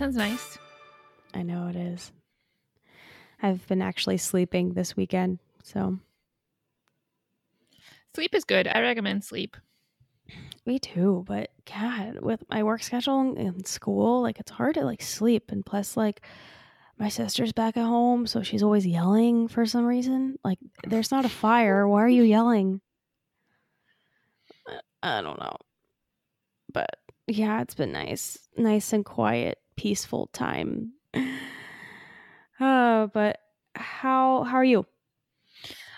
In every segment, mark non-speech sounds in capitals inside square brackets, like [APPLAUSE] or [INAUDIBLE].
Sounds nice. I know it is. I've been actually sleeping this weekend, so Sleep is good. I recommend sleep. me too. But God, with my work schedule and school, like it's hard to like sleep. And plus, like my sister's back at home, so she's always yelling for some reason. Like there's not a fire. Why are you yelling? I don't know. But yeah, it's been nice, nice and quiet, peaceful time. Uh, but how how are you?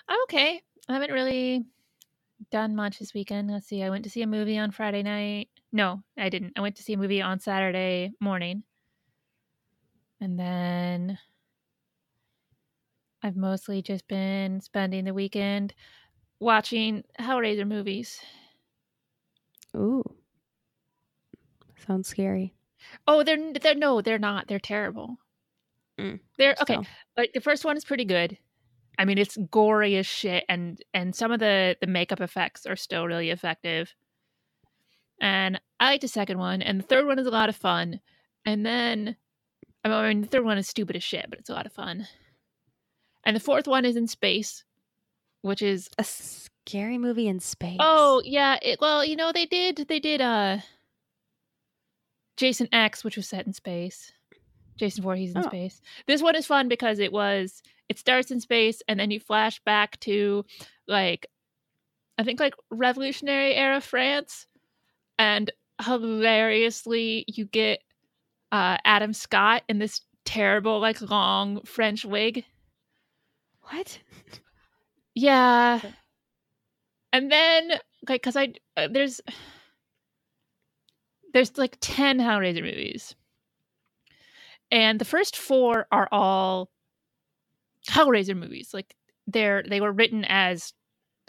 I'm okay. I haven't really done much this weekend. Let's see. I went to see a movie on Friday night. No, I didn't. I went to see a movie on Saturday morning. And then I've mostly just been spending the weekend watching Hellraiser movies. Ooh, sounds scary. Oh, they're they're no, they're not. They're terrible. Mm, They're okay. So- Like the first one is pretty good. I mean, it's gory as shit, and and some of the the makeup effects are still really effective. And I like the second one, and the third one is a lot of fun. And then, I mean, the third one is stupid as shit, but it's a lot of fun. And the fourth one is in space, which is A scary movie in space. oh yeah, it well you know they did they did uh Jason X, which was set in space. Jason Voorhees in Oh. space. This one is fun because it was it starts in space and then you flash back to like I think like Revolutionary era France, and hilariously you get uh Adam Scott in this terrible like long French wig. what? Yeah. And then like cuz I uh, there's there's like 10 Hellraiser movies. And the first 4 are all Hellraiser movies. Like they're they were written as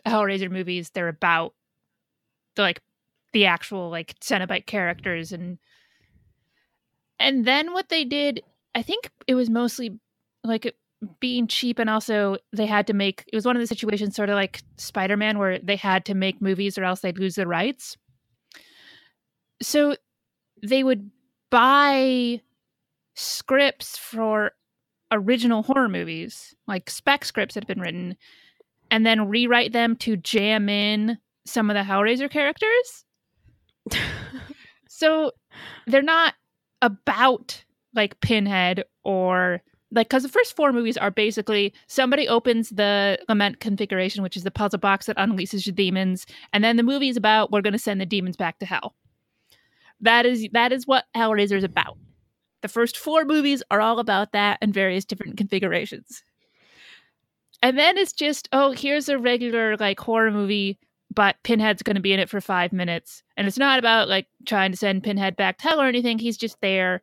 Hellraiser movies. They're about the like the actual like Cenobite characters and and then what they did, I think it was mostly like being cheap and also they had to make it was one of the situations sort of like Spider-Man where they had to make movies or else they'd lose the rights. So they would buy scripts for original horror movies, like spec scripts that had been written, and then rewrite them to jam in some of the Hellraiser characters. [LAUGHS] So they're not about like Pinhead or like because the first four movies are basically somebody opens the lament configuration, which is the puzzle box that unleashes the demons, and then the movie is about we're going to send the demons back to hell. That is that is what Hellraiser is about. The first four movies are all about that and various different configurations. And then it's just, oh, here's a regular like horror movie, but Pinhead's going to be in it for five minutes. And it's not about like trying to send Pinhead back to hell or anything. He's just there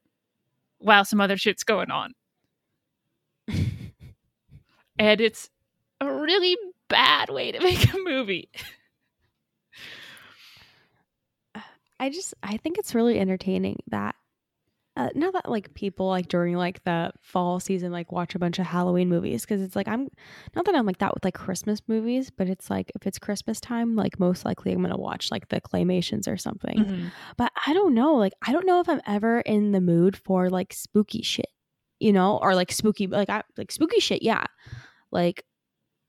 while some other shit's going on. [LAUGHS] and it's a really bad way to make a movie. [LAUGHS] I just I think it's really entertaining that uh, not that like people like during like the fall season like watch a bunch of Halloween movies because it's like I'm not that I'm like that with like Christmas movies, but it's like if it's Christmas time, like most likely I'm gonna watch like the claymations or something. Mm-hmm. But I don't know, like I don't know if I'm ever in the mood for like spooky shit. you know, or like spooky, like I like spooky shit, yeah. Like,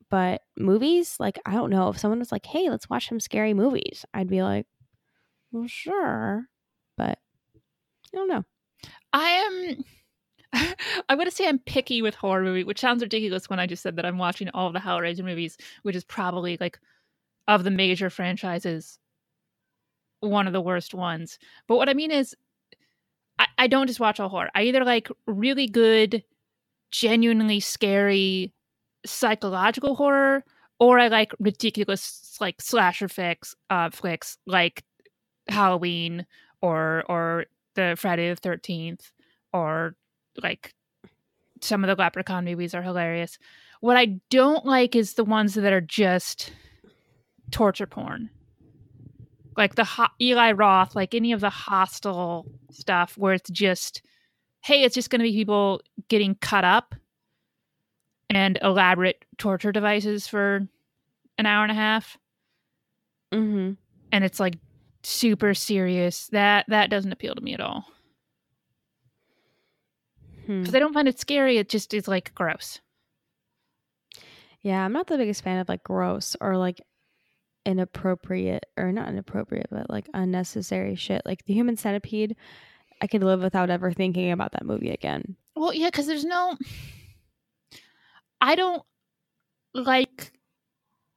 but movies, like I don't know if someone was like, "Hey, let's watch some scary movies," I'd be like, "Well, sure," but I don't know. I am. I'm going to say I'm picky with horror movie, which sounds ridiculous when I just said that I'm watching all the Hellraiser movies, which is probably like of the major franchises, one of the worst ones. But what I mean is, I, I don't just watch all horror. I either like really good, genuinely scary psychological horror, or I like ridiculous like slasher flicks, uh, flicks like Halloween or or the Friday the Thirteenth or like some of the Leprechaun movies are hilarious. What I don't like is the ones that are just torture porn. Like the Ho- Eli Roth, like any of the Hostel stuff where it's just, hey, it's just going to be people getting cut up and elaborate torture devices for an hour and a half. Mm-hmm. And it's like super serious. That that doesn't appeal to me at all. Hmm. Because I don't find it scary. It just is like gross. Yeah, I'm not the biggest fan of like gross or like inappropriate or not inappropriate, but like unnecessary shit. Like the human centipede, I could live without ever thinking about that movie again. Well, yeah, because there's no. I don't like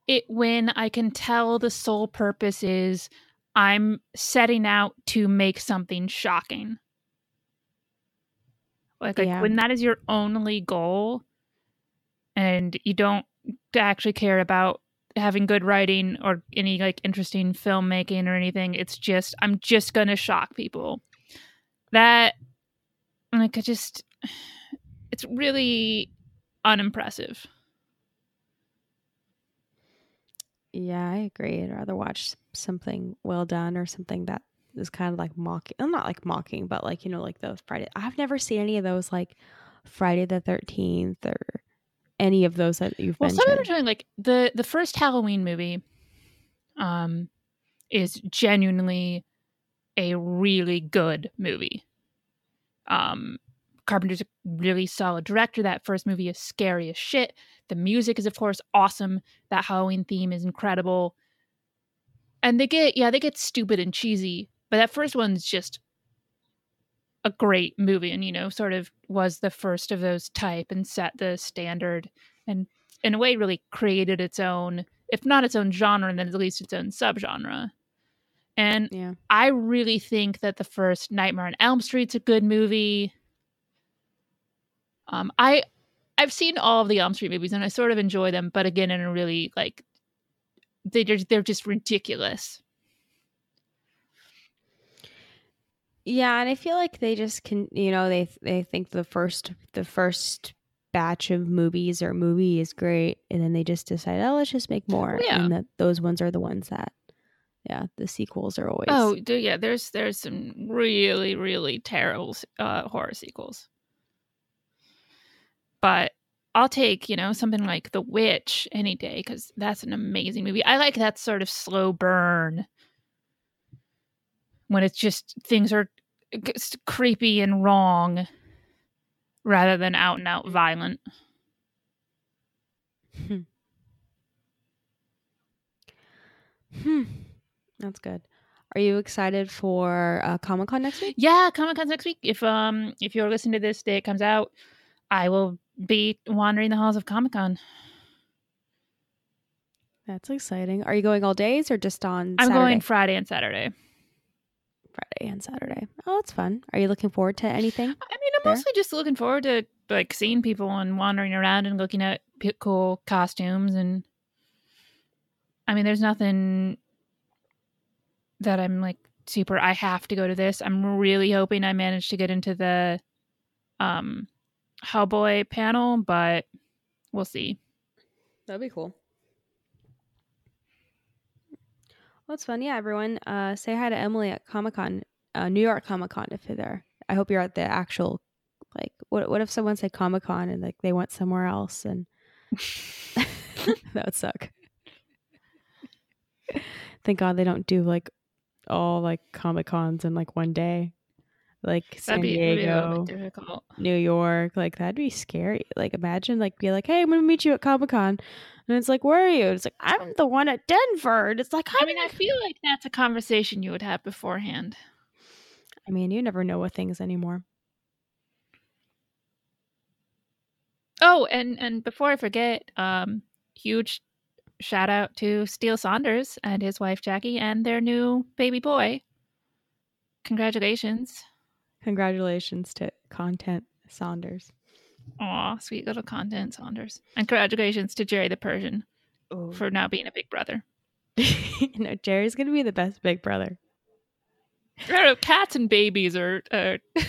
it when I can tell the sole purpose is I'm setting out to make something shocking. Like, like when that is your only goal and you don't actually care about having good writing or any like interesting filmmaking or anything, it's just I'm just gonna shock people. That like I just [SIGHS] it's really unimpressive. Yeah, I agree. I'd rather watch something well done or something that is kind of like mocking. I'm Not like mocking, but like, you know, like those Friday. I've never seen any of those like Friday the 13th or any of those that you've Well, some of them are mentioned. like the the first Halloween movie, um, is genuinely a really good movie. Um, Carpenter's a really solid director. That first movie is scary as shit. The music is, of course, awesome. That Halloween theme is incredible. And they get yeah, they get stupid and cheesy, but that first one's just a great movie and you know sort of was the first of those type and set the standard and in a way really created its own if not its own genre then at least its own subgenre and Yeah. i really think that the first nightmare on elm street's a good movie um i i've seen all of the elm street movies and i sort of enjoy them but again in a really like they just they're just ridiculous Yeah, and I feel like they just can, you know, they they think the first the first batch of movies or movie is great, and then they just decide, oh, let's just make more, Yeah. and that those ones are the ones that, yeah, the sequels are always. Oh, yeah. There's there's some really really terrible uh, horror sequels, but I'll take you know something like The Witch any day because that's an amazing movie. I like that sort of slow burn when it's just things are creepy and wrong rather than out and out violent. Hmm. That's good. Are you excited for uh, Comic Con next week? Yeah, Comic Con's next week. If um if you're listening to this day it comes out, I will be wandering the halls of Comic Con. That's exciting. Are you going all days or just on I'm Saturday? going Friday and Saturday. Friday and Saturday. Oh, it's fun. Are you looking forward to anything? I mean, I'm There? mostly just looking forward to like seeing people and wandering around and looking at cool costumes and. I mean, there's nothing that I'm like super. I have to go to this. I'm really hoping I manage to get into the um Hellboy panel, but we'll see. That'd be cool. Well, it's fun. Yeah, everyone. Uh, say hi to Emily at Comic Con, uh, New York Comic Con, if you're there. I hope you're at the actual. Like, what? What if someone said Comic Con and like they went somewhere else and [LAUGHS] [LAUGHS] that would suck. Thank God they don't do like all like Comic Cons in like one day. Like San be, that'd be a Diego, difficult. New York. Like that'd be scary. Like imagine like be like, hey, I'm gonna meet you at Comic Con, and it's like, where are you? It's like I'm the one at Denver. And it's like, I I'm mean, I feel like that's a conversation you would have beforehand. I mean, you never know with things anymore. Oh, and and before I forget, um, huge shout out to Steele Saunders and his wife Jackie and their new baby boy. Congratulations! Congratulations to Content Saunders. Aw, sweet little content Saunders, and congratulations to Jerry the Persian Oh. for now being a big brother. [LAUGHS] no, Jerry's gonna be the best Big Brother. Know, cats and babies are uh, [LAUGHS]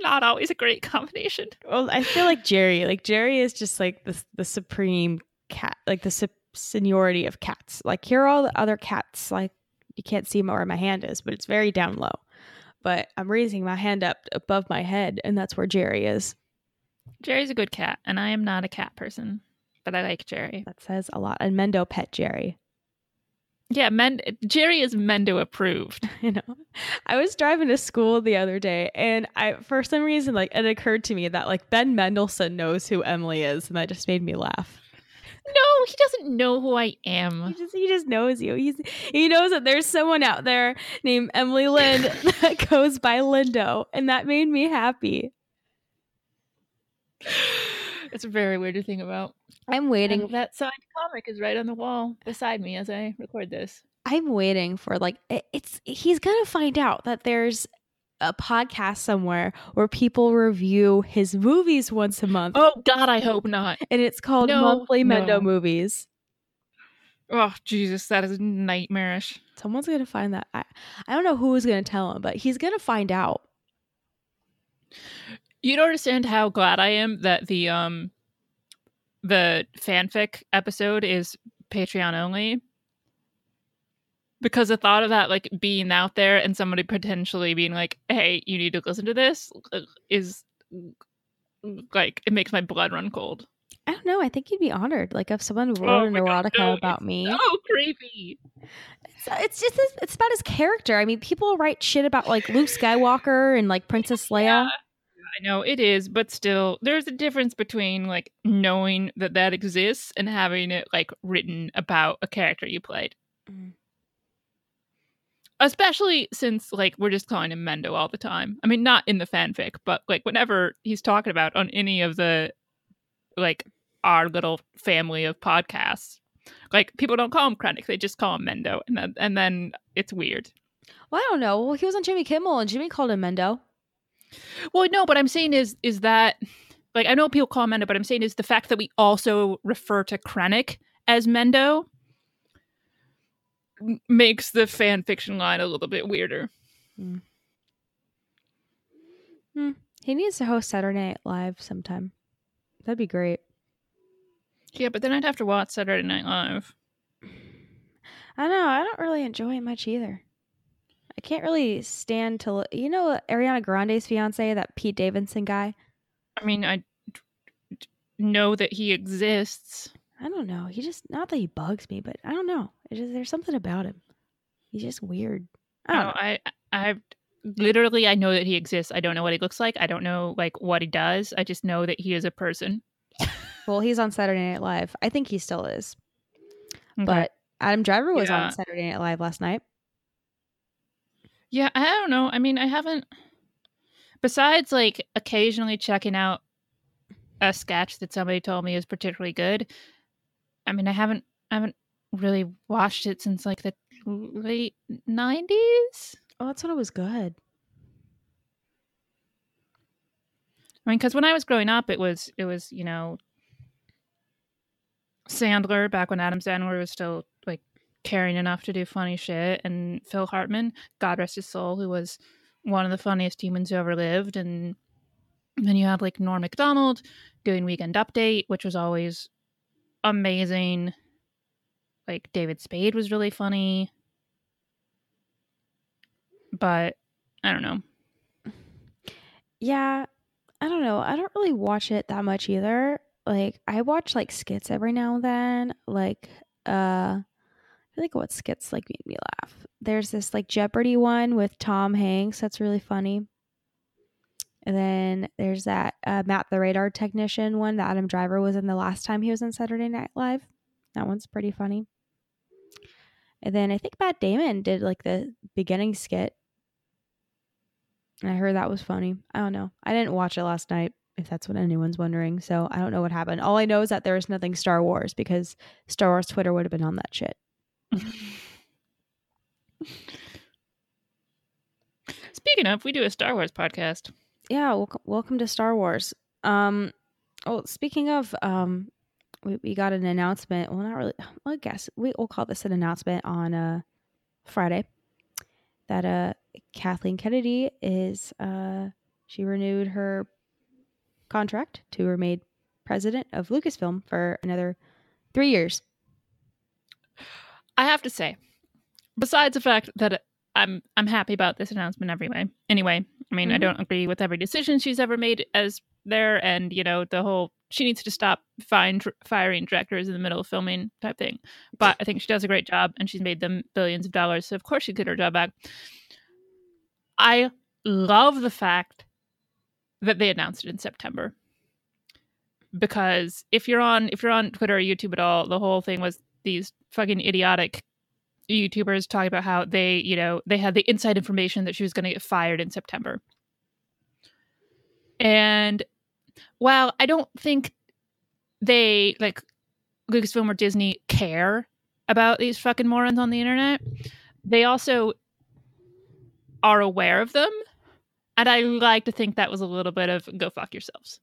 not always a great combination. Well, I feel like Jerry. Like Jerry is just like the the supreme cat, like the su- seniority of cats. Like here are all the other cats. Like you can't see where my hand is, but it's very down low. But I'm raising my hand up above my head, and that's where Jerry is. Jerry's a good cat, and I am not a cat person, but I like Jerry. That says a lot. And Mendo pet Jerry. Yeah, Men- Jerry is Mendo approved. [LAUGHS] You know, I was driving to school the other day, and I for some reason like it occurred to me that like Ben Mendelsohn knows who Emily is, and that just made me laugh. No, he doesn't know who I am. He just he just knows you. He's he knows that there's someone out there named Emily Lind [LAUGHS] that goes by Lindo, and that made me happy. It's a very weird to think about. I'm waiting. And that signed comic is right on the wall beside me as I record this. I'm waiting for like it's he's gonna find out that there's a podcast somewhere where people review his movies once a month, Oh God, I hope not. and it's called no, Monthly Mendo no. Movies. Oh Jesus, that is nightmarish. Someone's gonna find that. I I don't know who's gonna tell him, but he's gonna find out. You don't understand how glad I am that the um the fanfic episode is Patreon only. Because the thought of that like being out there and somebody potentially being like, "Hey, you need to listen to this," is like it makes my blood run cold. I don't know. I think you'd be honored. Like if someone wrote Oh an my God, erotica no, about me. Oh, creepy! So it's just it's, it's about his character. I mean, people write shit about like Luke Skywalker and like Princess [LAUGHS] Leia. Yeah, I know it is, but still, there's a difference between like knowing that that exists and having it like written about a character you played. Mm. Especially since like we're just calling him Mendo all the time. I mean, not in the fanfic, but like whenever he's talking about on any of the like our little family of podcasts, like people don't call him Krennic, they just call him Mendo, and then and then it's weird. Well, I don't know. Well, he was on Jimmy Kimmel, and Jimmy called him Mendo. Well, no, but I'm saying is is that like I know people call him Mendo, but I'm saying is the fact that we also refer to Krennic as Mendo makes the fan fiction line a little bit weirder. Hmm. Hmm. He needs to host Saturday Night Live sometime. That'd be great. Yeah, but then I'd have to watch Saturday Night Live. I know. I don't really enjoy it much either. I can't really stand to look. You know Ariana Grande's fiance, that Pete Davidson guy. I mean, I d- d- know that he exists. I don't know. He just not that he bugs me, but I don't know. Just there's something about him. He's just weird. I No. I I literally I know that he exists. I don't know what he looks like. I don't know like what he does. I just know that he is a person. [LAUGHS] Well, he's on Saturday Night Live. I think he still is. Okay. But Adam Driver was Yeah. on Saturday Night Live last night. Yeah, I don't know. I mean, I haven't. Besides, like occasionally checking out a sketch that somebody told me is particularly good. I mean, I haven't, I haven't really watched it since like the late nineties. Oh, that's when it was good. I mean, because when I was growing up, it was, it was, you know, Sandler back when Adam Sandler was still like caring enough to do funny shit, and Phil Hartman, God rest his soul, who was one of the funniest humans who ever lived, and then you had like Norm Macdonald doing Weekend Update, which was always amazing. Like David Spade was really funny, but I don't know. Yeah, I don't know. I don't really watch it that much either. Like I watch like skits every now and then. Like uh I think what skits like made me laugh. There's this like Jeopardy one with Tom Hanks that's really funny. And then there's that uh, Matt the Radar Technician one that Adam Driver was in the last time he was on Saturday Night Live. That one's pretty funny. And then I think Matt Damon did like the beginning skit. And I heard that was funny. I don't know. I didn't watch it last night, if that's what anyone's wondering. So I don't know what happened. All I know is that there was nothing Star Wars because Star Wars Twitter would have been on that shit. [LAUGHS] Speaking of, we do a Star Wars podcast. Yeah, welcome, welcome to Star Wars. Um, oh, speaking of, um, we, we got an announcement. Well, not really. Well, [SIGHS] I guess we, we'll call this an announcement on uh, Friday that uh, Kathleen Kennedy is uh, she renewed her contract to remain president of Lucasfilm for another three years. I have to say, besides the fact that I'm I'm happy about this announcement anyway. Anyway, I mean, mm-hmm. I don't agree with every decision she's ever made as there, and you know, the whole she needs to stop find, firing directors in the middle of filming type thing. But I think she does a great job, and she's made them billions of dollars, so of course she get her job back. I love the fact that they announced it in September because if you're on if you're on Twitter or YouTube at all, the whole thing was these fucking idiotic YouTubers talking about how they, you know, they had the inside information that she was going to get fired in September. And while I don't think they like Lucasfilm or Disney care about these fucking morons on the internet, they also are aware of them. And I like to think that was a little bit of go fuck yourselves.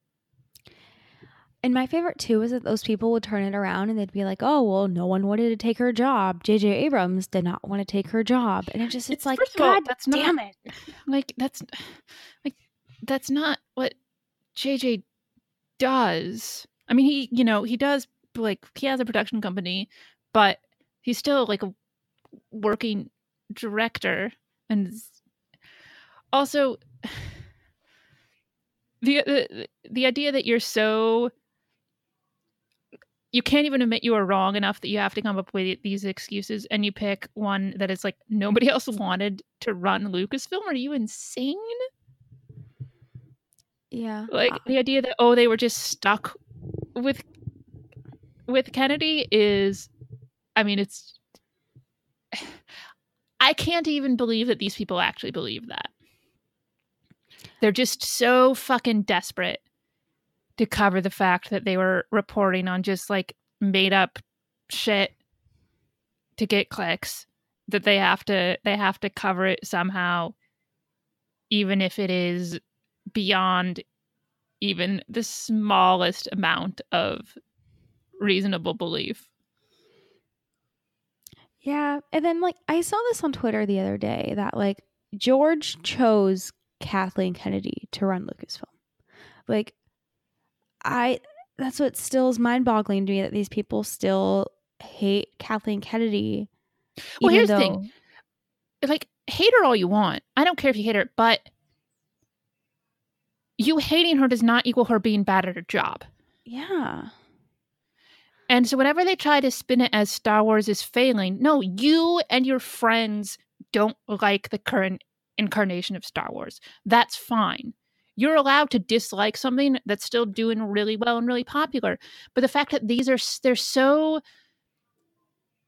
And my favorite too is that those people would turn it around and they'd be like, "Oh, well, no one wanted to take her job. J.J. Abrams did not want to take her job." And it just it's, it's like, God, all, that's damn not, it! Like that's like that's not what J.J. does. I mean, he you know he does like he has a production company, but he's still like a working director, and also [SIGHS] the, the the idea that you're so you can't even admit you were wrong enough that you have to come up with these excuses and you pick one that is like nobody [LAUGHS] else wanted to run Lucasfilm. Are you insane? Yeah. Like the idea that oh they were just stuck with with Kennedy is I mean it's [SIGHS] I can't even believe that these people actually believe that. They're just so fucking desperate to cover the fact that they were reporting on just like made up shit to get clicks that they have to they have to cover it somehow even if it is beyond even the smallest amount of reasonable belief. Yeah, and then like I saw this on Twitter the other day that like George chose Kathleen Kennedy to run Lucasfilm. Like I that's what still is mind boggling to me that these people still hate Kathleen Kennedy. Well, here's though- the thing. Like, hate her all you want. I don't care if you hate her, but you hating her does not equal her being bad at her job. Yeah. And so whenever they try to spin it as Star Wars is failing, no, you and your friends don't like the current incarnation of Star Wars. That's fine you're allowed to dislike something that's still doing really well and really popular but the fact that these are they're so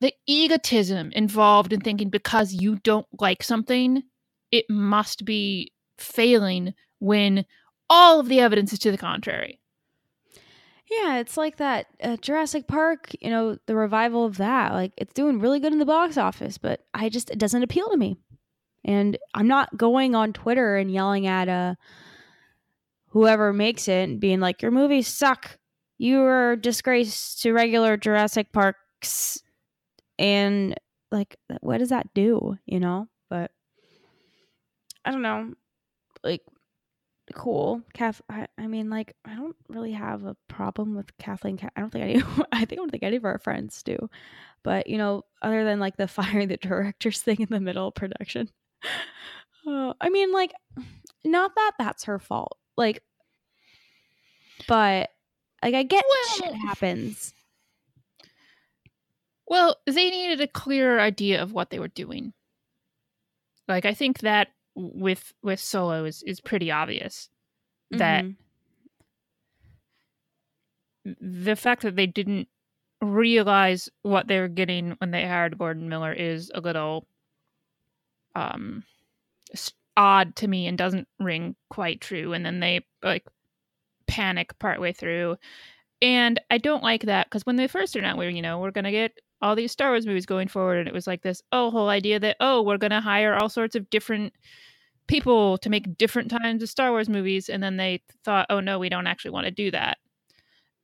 the egotism involved in thinking because you don't like something it must be failing when all of the evidence is to the contrary. Yeah it's like that uh, jurassic park you know the revival of that like it's doing really good in the box office but i just it doesn't appeal to me. And i'm not going on twitter and yelling at a uh, whoever makes it being like, your movies suck. You are a disgrace to regular Jurassic Parks. And like, what does that do? You know? But I don't know. Like, cool. Kath, I, I mean, like, I don't really have a problem with Kathleen. I don't think any, [LAUGHS] I think I don't think any of our friends do. But, you know, other than like the firing the directors thing in the middle of production. [LAUGHS] Uh, I mean, like, not that that's her fault like but like I get well, shit happens. Well, they needed a clear idea of what they were doing. Like I think that with with Solo is is pretty obvious. that Mhm. the fact that they didn't realize what they were getting when they hired Lord and Miller is a little um odd to me and doesn't ring quite true and then they like panic partway through and I don't like that because when they first we were you know we're gonna get all these Star Wars movies going forward and it was like this oh whole idea that oh we're gonna hire all sorts of different people to make different times of Star Wars movies and then they thought oh no we don't actually want to do that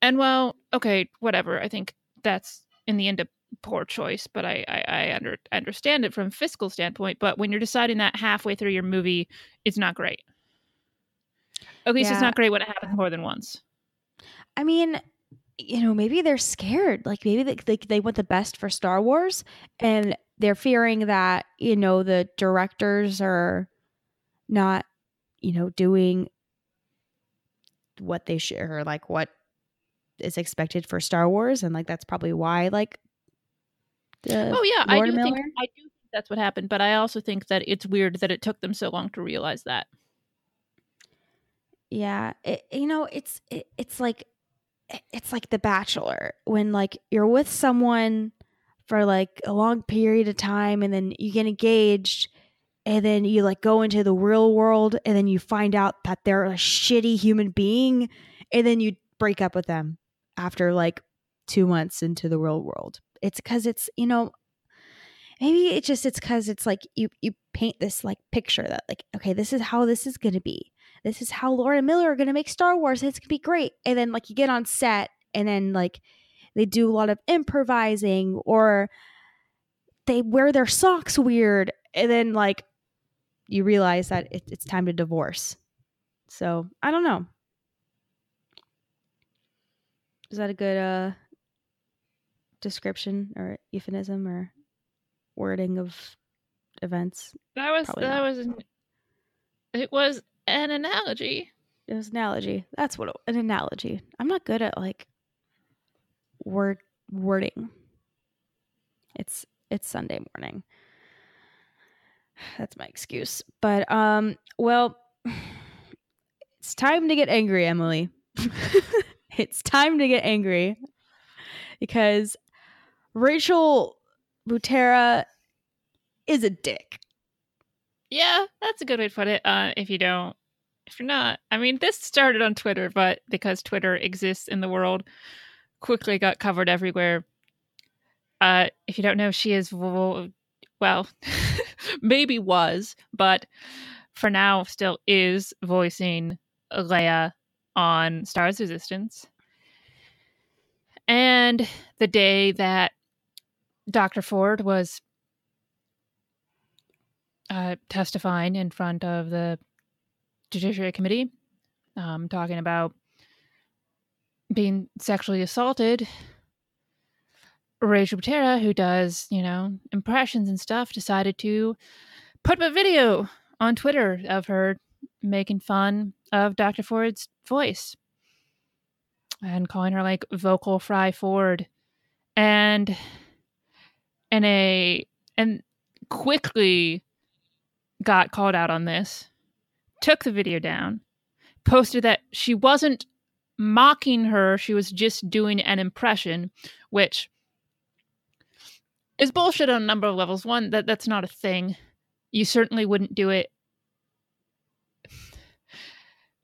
and well, okay, whatever. I think that's in the end a poor choice, but I I, I under, understand it from a fiscal standpoint. But when you're deciding that halfway through your movie, it's not great. At least it's not great when it happens more than once. I mean, you know, maybe they're scared. Like maybe they, they they want the best for Star Wars, and they're fearing that you know the directors are not, you know, doing what they should or like what is expected for Star Wars, and like that's probably why like. The Oh yeah, I Lord do think I do think that's what happened, but I also think that it's weird that it took them so long to realize that. Yeah, it, you know, it's it, it's like it's like The Bachelor when like you're with someone for like a long period of time and then you get engaged and then you like go into the real world and then you find out that they're a shitty human being and then you break up with them after like 2 months into the real world. It's cuz it's, you know, maybe it just it's cuz it's like you you paint this like picture that like okay, this is how this is to be this is how Lord and Miller are to make Star Wars. It's to be great. And then like you get on set and then like they do a lot of improvising or they wear their socks weird and then like you realize that it, it's time to divorce. So, I don't know. Is that a good uh description or euphemism or wording of events? That was Probably that not. was an, it was an analogy. It was an analogy. That's what it, an analogy. I'm not good at like word wording. It's it's Sunday morning. [SIGHS] That's my excuse. But um well [SIGHS] it's time to get angry, Emily. [LAUGHS] it's time to get angry because Rachel Butera is a dick. Yeah, that's a good way to put it. Uh, if you don't, if you're not, I mean, this started on Twitter, but because Twitter exists in the world, quickly got covered everywhere. Uh, if you don't know, she is vo- well, [LAUGHS] maybe was, but for now still is voicing Leia on Stars Resistance. And the day that Dr. Ford was uh, testifying in front of the Judiciary Committee, um, talking about being sexually assaulted. Rachel Butera, who does, you know, impressions and stuff, decided to put a video on Twitter of her making fun of Dr. Ford's voice and calling her like vocal fry Ford. And in a and quickly got called out on this, took the video down, posted that she wasn't mocking her, she was just doing an impression, which is bullshit on a number of levels. One, that that's not a thing. You certainly wouldn't do it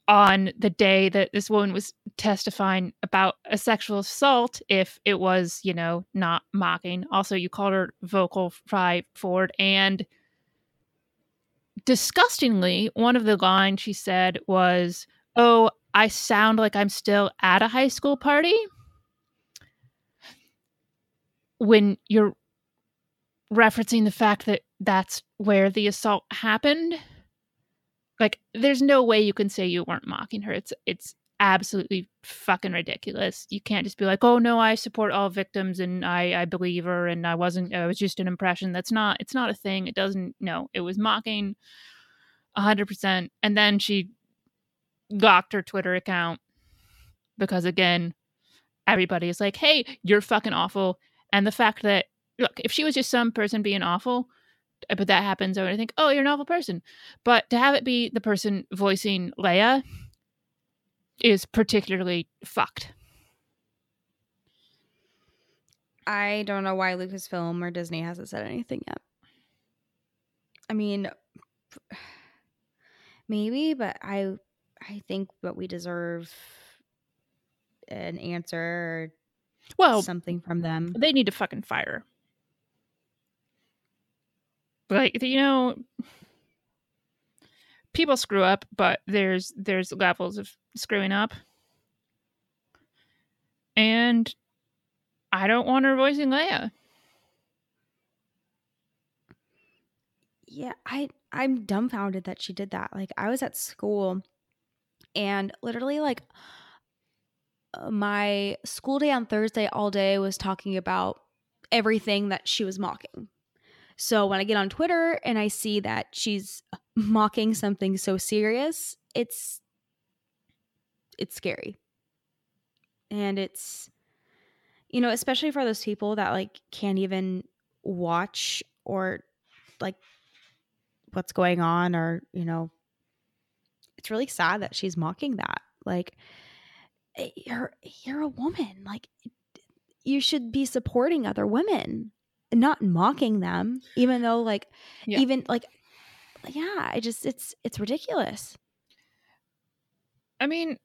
on the day that this woman was testifying about a sexual assault if it was, you know, not mocking. Also, you called her vocal fry Ford and disgustingly, one of the lines she said was, "Oh, I sound like I'm still at a high school party." When you're referencing the fact that that's where the assault happened, like there's no way you can say you weren't mocking her. It's it's absolutely fucking ridiculous. You can't just be like, "Oh no, I support all victims and I I believe her and I wasn't I was just an impression." That's not it's not a thing. It doesn't no. It was mocking 100% and then she locked her Twitter account because again, everybody is like, "Hey, you're fucking awful." And the fact that look, if she was just some person being awful, uh, but that happens, I would think, "Oh, you're an awful person." But to have it be the person voicing Leia is particularly fucked. I don't know why Lucasfilm or Disney hasn't said anything yet. I mean, [SIGHS] maybe, but I I think what we deserve an answer or Well, something from them. they need to fucking fire. Like you know, people screw up, but there's there's levels of screwing up, and I don't want her voicing Leia. Yeah, I I'm dumbfounded that she did that. Like I was at school and literally like uh, my school day on Thursday all day was talking about everything that she was mocking. So when I get on Twitter and I see that she's mocking something so serious, it's it's scary. And it's you know, especially for those people that like can't even watch or like what's going on or, you know, it's really sad that she's mocking that. Like eh, you're you're a woman. Like you should be supporting other women, not mocking them, even though like Yeah. even like yeah, I just it's it's ridiculous. I mean,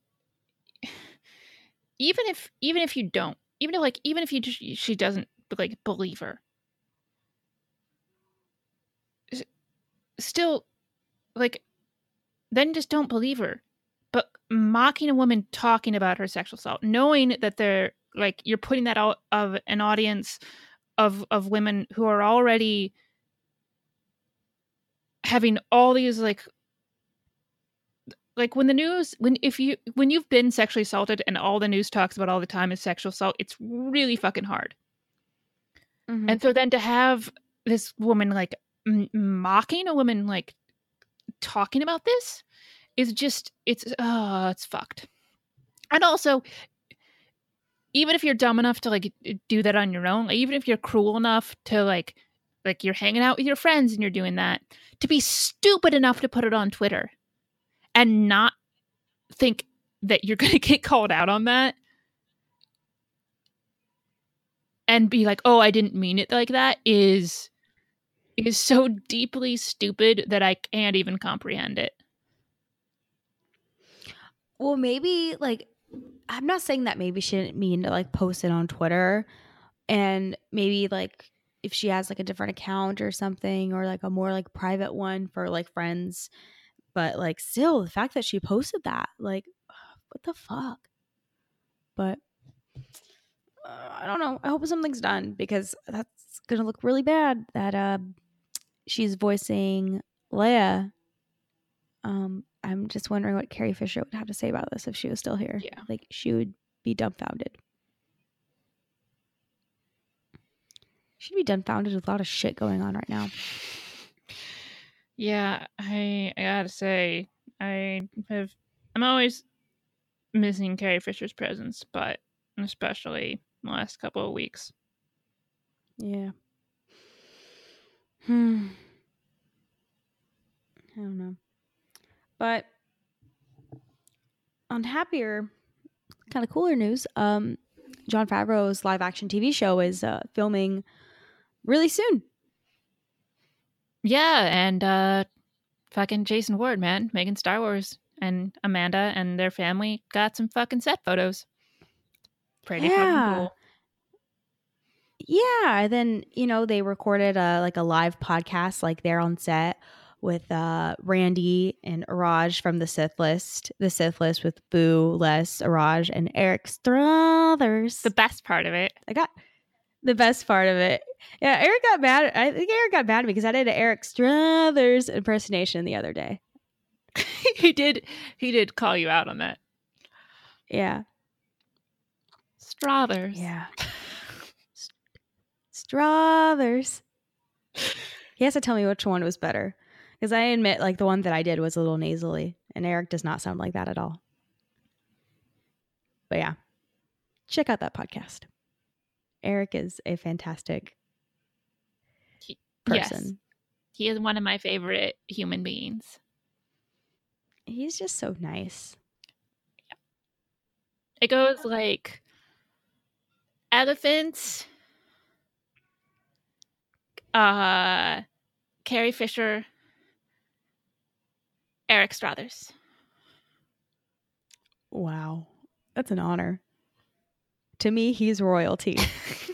[SIGHS] even if even if you don't, even if like even if you just, she doesn't like believe her, still, like, then just don't believe her. But mocking a woman talking about her sexual assault, knowing that they're like you're putting that out of an audience of of women who are already having all these like like when the news when if you when you've been sexually assaulted and all the news talks about all the time is sexual assault it's really fucking hard. And so then to have this woman like m- mocking a woman like talking about this is just it's uh it's fucked. And also even if you're dumb enough to like do that on your own like, even if you're cruel enough to like like you're hanging out with your friends and you're doing that to be stupid enough to put it on twitter and not think that you're [LAUGHS] going to get called out on that and be like oh i didn't mean it like that is is so deeply stupid that i can't even comprehend it. Well, maybe like I'm not saying that maybe she didn't mean to like post it on Twitter and maybe like if she has like a different account or something or like a more like private one for like friends. But like still the fact that she posted that like [SIGHS] what the fuck? But uh, I don't know. I hope something's done because that's to look really bad that uh she's voicing Leia um I'm just wondering what Carrie Fisher would have to say about this if she was still here. Yeah. Like she would be dumbfounded. She'd be dumbfounded with a lot of shit going on right now. yeah i i gotta say i have i'm always missing carrie fisher's presence but especially the last couple of weeks Yeah. Hmm. I don't know. But on happier, kind of cooler news, um, Jon Favreau's live action TV show is uh, filming really soon. Yeah, and uh fucking Jason Ward, man, making Star Wars and Amanda and their family got some fucking set photos. Pretty Yeah. fucking cool. Yeah, and then you know they recorded a like a live podcast like there on set with uh Randy and Araj from the Sith List, the Sith List with Boo, Les, Araj, and Eric Struthers. The best part of it. I got the best part of it. Yeah, Eric got mad. I think Eric got mad at me because I did an Eric Struthers impersonation the other day. [LAUGHS] he did he did call you out on that. Yeah, Strathers. yeah. Struthers. He has to tell me which one was better because I admit, like the one that I did was a little nasally, and Eric does not sound like that at all. But yeah, check out that podcast. Eric is a fantastic He- person. Yes. He is one of my favorite human beings. He's just so nice. It goes like elephants, uh, Carrie Fisher, Eric Strathers. Wow. That's an honor. To me, he's royalty.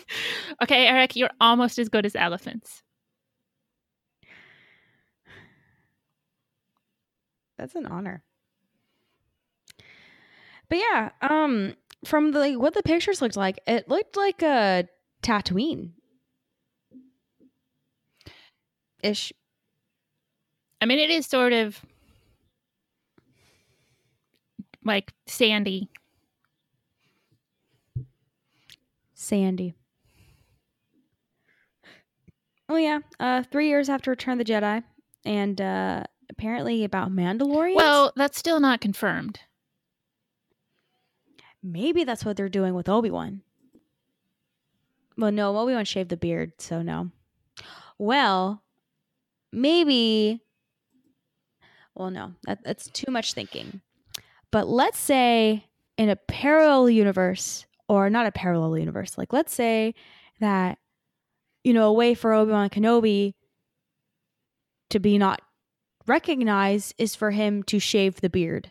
[LAUGHS] okay, Eric, you're almost as good as elephants. That's an honor. But yeah, um from the like, what the pictures looked like, it looked like a Tatooine. Ish. I mean, it is sort of like sandy. Sandy. Oh yeah, uh, three years after Return of the Jedi, and uh, apparently about Mandalorian. Well, that's still not confirmed. maybe that's what they're doing with Obi Wan. Well, no, Obi Wan shaved the beard, so no. Well, maybe. Well, no, that, that's too much thinking. But let's say in a parallel universe, or not a parallel universe, like let's say that, you know, a way for Obi Wan Kenobi to be not recognized is for him to shave the beard.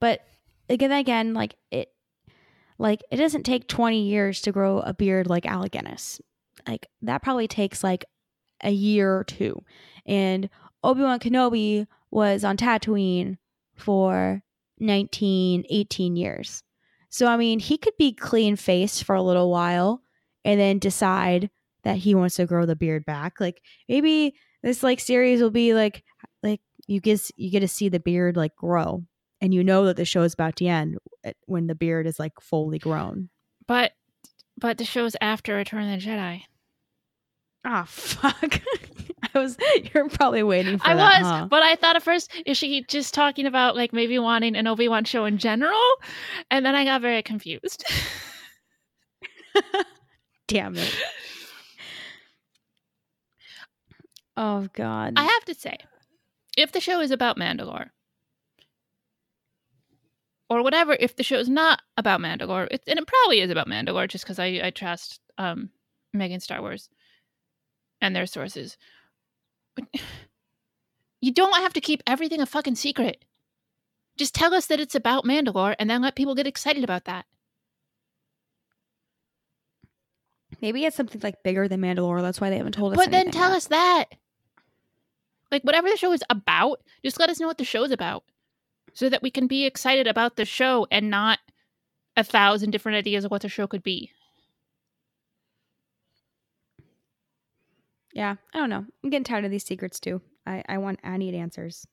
But again, again, like it, like it doesn't take twenty years to grow a beard like Alec Guinness. Like that probably takes like a year or two. And Obi Wan Kenobi was on Tatooine for 19, 18 years. So I mean, he could be clean faced for a little while and then decide that he wants to grow the beard back. Like maybe this like series will be like like you get you get to see the beard like grow and you know that the show is about to end when the beard is like fully grown. But but the show's after Return of the Jedi. Ah, [LAUGHS] fuck. Was [LAUGHS] you're probably waiting for that. I that, was, huh? but I thought at first is she just talking about like maybe wanting an Obi Wan show in general, and then I got very confused. [LAUGHS] Damn it. Oh god. I have to say, if the show is about Mandalore, or whatever, if the show is not about Mandalore, it, and it probably is about Mandalore, just because I, I trust um, Making Star Wars and their sources. You don't have to keep everything a fucking secret. Just tell us that it's about Mandalore, and then let people get excited about that. Maybe it's something like bigger than Mandalore. That's why they haven't told us. But then tell yet. us that. Like whatever the show is about, just let us know what the show is about. So that we can be excited about the show and not a thousand different ideas of what the show could be. Yeah, I don't know. I'm getting tired of these secrets too. I I want I need answers.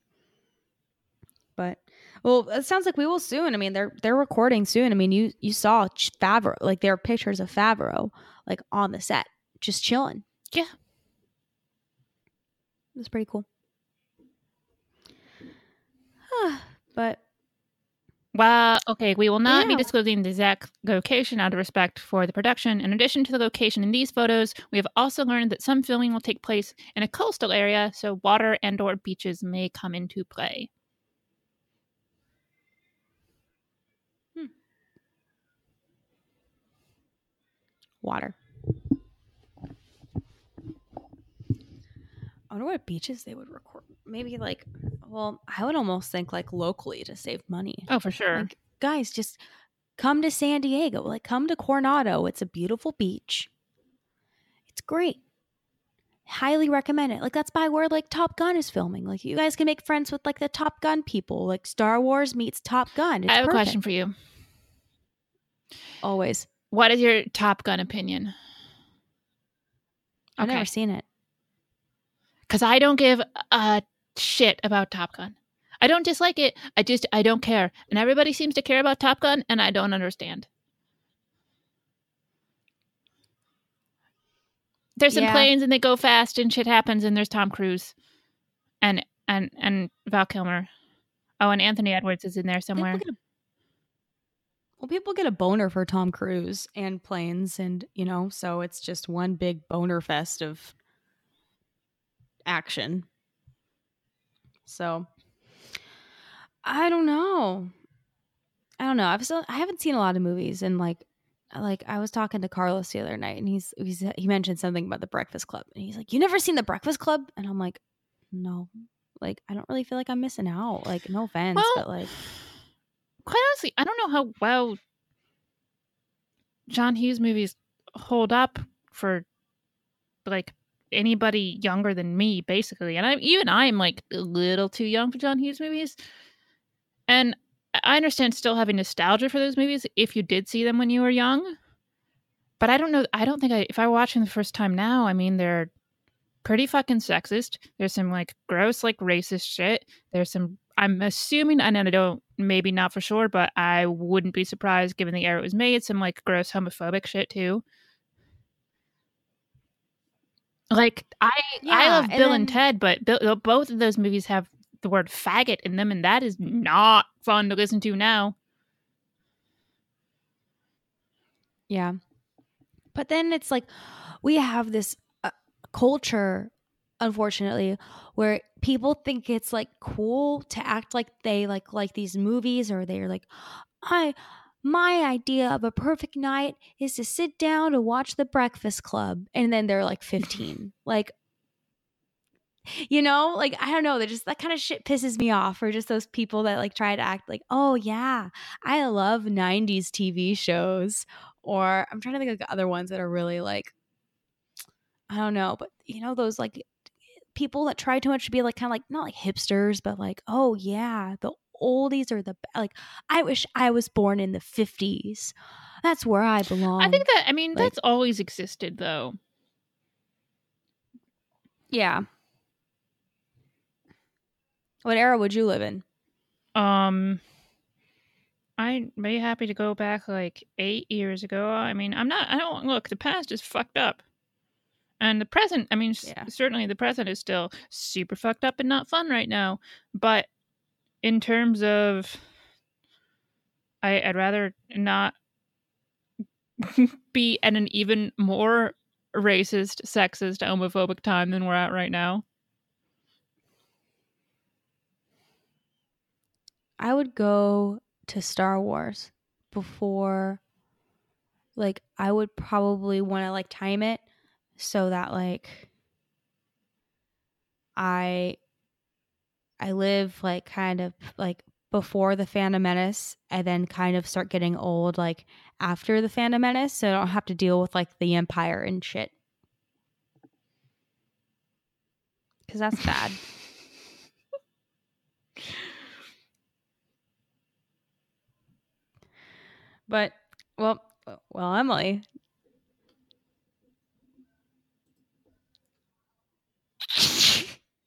But well, it sounds like we will soon. I mean, they're they're recording soon. I mean, you you saw Favreau, like there are pictures of Favreau like on the set, just chilling. Yeah. it was pretty cool. [SIGHS] but Well, okay, we will not be disclosing the exact location out of respect for the production. In addition to the location in these photos, we have also learned that some filming will take place in a coastal area, so water and or beaches may come into play. Hmm. Water. I wonder what beaches they would record. Maybe like, well, I would almost think like locally to save money. Oh, for sure. Like, guys, just come to San Diego. Like, come to Coronado. It's a beautiful beach. It's great. Highly recommend it. Like, that's by where like Top Gun is filming. Like, you guys can make friends with like the Top Gun people. Like, Star Wars meets Top Gun. It's I have perfect. a question for you. Always. What is your Top Gun opinion? I've never seen it. because I don't give a shit about Top Gun. I don't dislike it. I just I don't care, and everybody seems to care about Top Gun, and I don't understand. There's some Yeah. planes and they go fast and shit happens, and there's Tom Cruise, and and and Val Kilmer. Oh, and Anthony Edwards is in there somewhere. People a, well, people get a boner for Tom Cruise and planes, and you know, so it's just one big boner fest of action. So, I don't know. I don't know. I've still I haven't seen a lot of movies and like like I was talking to Carlos the other night and he's he's he mentioned something about the Breakfast Club and he's like, "You never seen the Breakfast Club?" And I'm like, "No." Like I don't really feel like I'm missing out. Like no offense, Well, but like Quite honestly, I don't know how well John Hughes movies hold up for like anybody younger than me, basically. And I'm even I'm like a little too young for John Hughes movies. And I understand still having nostalgia for those movies if you did see them when you were young. But I don't know. I don't think I, if I watch them the first time now, I mean, they're pretty fucking sexist. There's some like gross, like racist shit. There's some, I'm assuming, and I don't, maybe not for sure, but I wouldn't be surprised given the era it was made, some like gross homophobic shit too. Like, I, I love and Bill and Ted, but Bill, both of those movies have the word faggot in them, and that is not fun to listen to now. Yeah. But then it's like we have this uh, culture, unfortunately, where people think it's like cool to act like they like like these movies or they're like, I my idea of a perfect night is to sit down to watch The Breakfast Club, and then they're like fifteen, [LAUGHS] like. You know, like I don't know, that just that kind of shit pisses me off. Or just those people that like try to act like, oh yeah, I love '90s TV shows or I'm trying to think of other ones that are really like I don't know, but you know those like people that try too much to be like kind of like not like hipsters, but like oh yeah, the oldies are the like I wish I was born in the 50s. That's where I belong. I think that, I mean, like- that's always existed though. yeah. What era would you live in? Um, I'd be happy to go back like eight years ago. I mean, I'm not. I don't look. The past is fucked up, and the present. I mean, Yeah. certainly the present is still super fucked up and not fun right now. But in terms of, I, I'd rather not be at an even more racist, sexist, homophobic time than we're at right now. I would go to Star Wars before like I would probably want to like time it so that like I I live like kind of like before the Phantom Menace and then kind of start getting old like after the Phantom Menace so I don't have to deal with like the Empire and shit. Cuz that's bad. [LAUGHS] But well, well, Emily. [LAUGHS]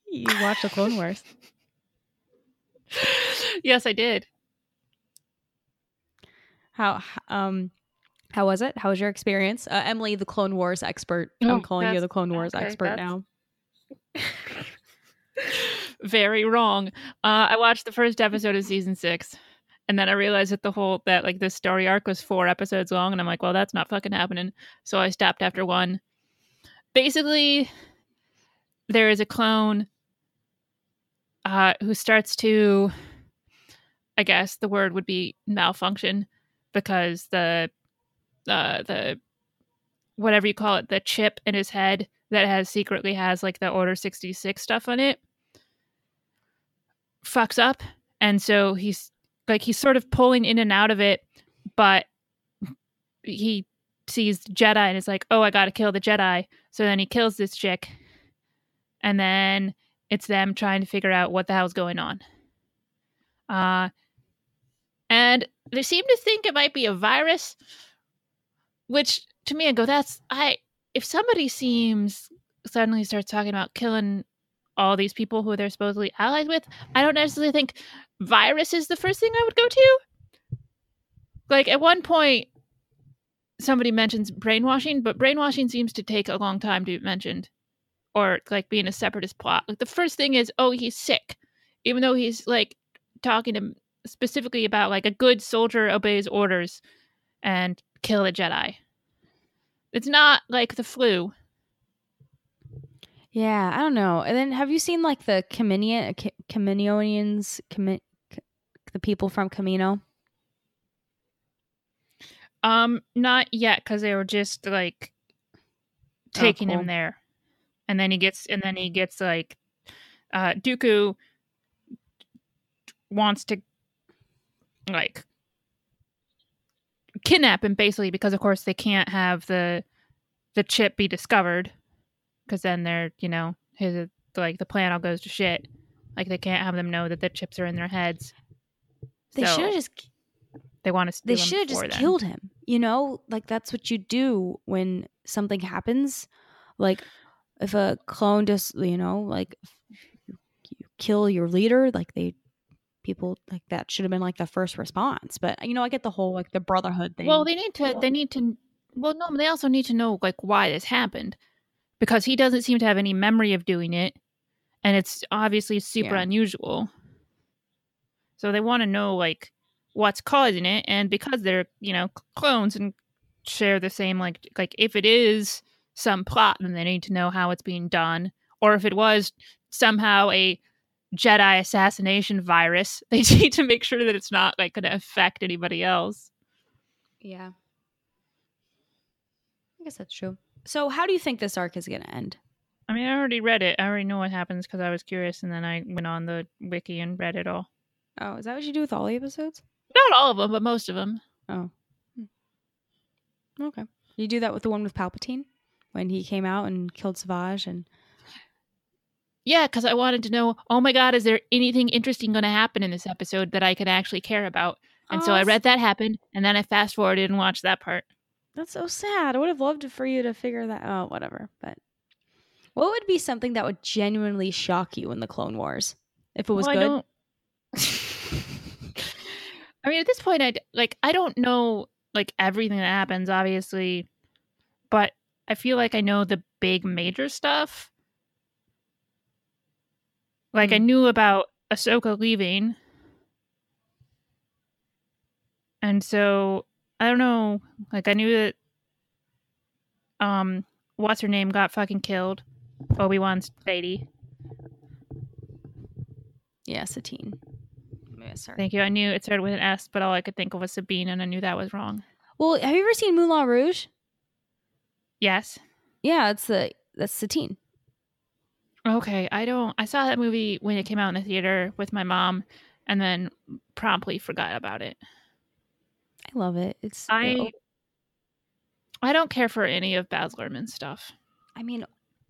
you watch the Clone Wars. Yes, I did. How um how was it? How was your experience? Uh, Emily, the Clone Wars expert. Oh, I'm calling you the Clone Wars okay, expert that's- now. [LAUGHS] Very wrong. Uh, I watched the first episode of season six, and then I realized that the whole that like the story arc was four episodes long, and I'm like, well, that's not fucking happening. So I stopped after one. Basically, there is a clone uh, who starts to, I guess the word would be malfunction, because the uh, the whatever you call it, the chip in his head that has secretly has like the Order 66 stuff on it fucks up. And so he's like, he's sort of pulling in and out of it, but he sees Jedi and is like, oh, I gotta kill the Jedi. So then he kills this chick. And then it's them trying to figure out what the hell's going on. Uh, and they seem to think it might be a virus, which to me, I go, that's, I, if somebody seems suddenly starts talking about killing all these people who they're supposedly allied with, I don't necessarily think virus is the first thing I would go to. Like at one point, somebody mentions brainwashing, but brainwashing seems to take a long time to be mentioned, or like being a separatist plot. Like the first thing is, oh, he's sick, even though he's like talking to specifically about like a good soldier obeys orders and kill a Jedi. It's not like the flu. Yeah, I don't know. And then have you seen like the Kaminian Kaminionians Kami- the people from Kamino? Um, not yet, because they were just like taking cool. him there, and then he gets, and then he gets like, uh, Dooku wants to like kidnap him basically because of course they can't have the the chip be discovered because then they're you know his like the plan all goes to shit like they can't have them know that the chips are in their heads They So, should have just they want to they should have just killed him. You know, like that's what you do when something happens. Like if a clone just, you know, like you kill your leader, like they people like that should have been like the first response. But you know, I get the whole like the brotherhood thing. well they need to they need to well no they also need to know like why this happened because he doesn't seem to have any memory of doing it and it's obviously super Yeah. unusual so they want to know like what's causing it and because they're you know clones and share the same like like if it is some plot then they need to know how it's being done or if it was somehow a jedi assassination virus [LAUGHS] they need to make sure that it's not like going to affect anybody else yeah. I guess that's true. So how do you think this arc is going to end? I mean, I already read it. I already know what happens because I was curious, and then I went on the wiki and read it all. Oh, is that what you do with all the episodes? Not all of them, but most of them. Oh. Hmm. Okay. You do that with the one with Palpatine when he came out and killed Savage and Yeah, because I wanted to know. Oh my God, is there anything interesting going to happen in this episode that I could actually care about? And so I read that happen, and then I fast forwarded and watched that part. That's so sad. I would have loved for you to figure that out. Whatever. But what would be something that would genuinely shock you in the Clone Wars if it was Well, good? I don't. [LAUGHS] I mean, at this point, I like I don't know like everything that happens, obviously, but I feel like I know the big major stuff. Like I Hmm. knew about Ahsoka leaving, and so I don't know. Like I knew that, um, what's her name got fucking killed, Obi Wan's lady. Yeah, Satine. Sorry. Thank you. I knew it started with an S, but all I could think of was Sabine, and I knew that was wrong. Well, have you ever seen Moulin Rouge? Yes. Yeah, it's the that's Satine. Okay, I don't. I saw that movie when it came out in the theater with my mom, and then promptly forgot about it. I love it. It's I I don't care for any of Baz Luhrmann's stuff. I mean,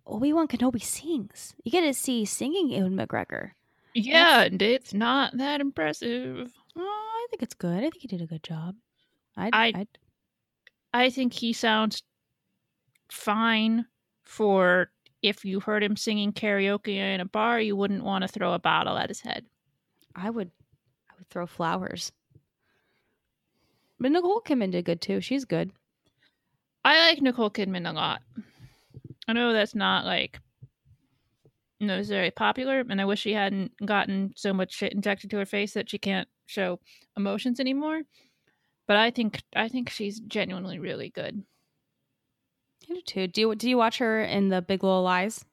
Obi Wan Kenobi sings. You get to see singing Ewan McGregor. Yeah, and it's not that impressive. Oh, I think it's good. I think he did a good job. I'd, I- I'd I think he sounds fine for if you heard him singing karaoke in a bar, you wouldn't want to throw a bottle at his head. I would I would throw flowers. But Nicole Kidman did good too. She's good. I like Nicole Kidman a lot. I know that's not like necessarily popular, and I wish she hadn't gotten so much shit injected to her face that she can't show emotions anymore. But I think I think she's genuinely really good. I do too. Do you do you watch her in the Big Little Lies?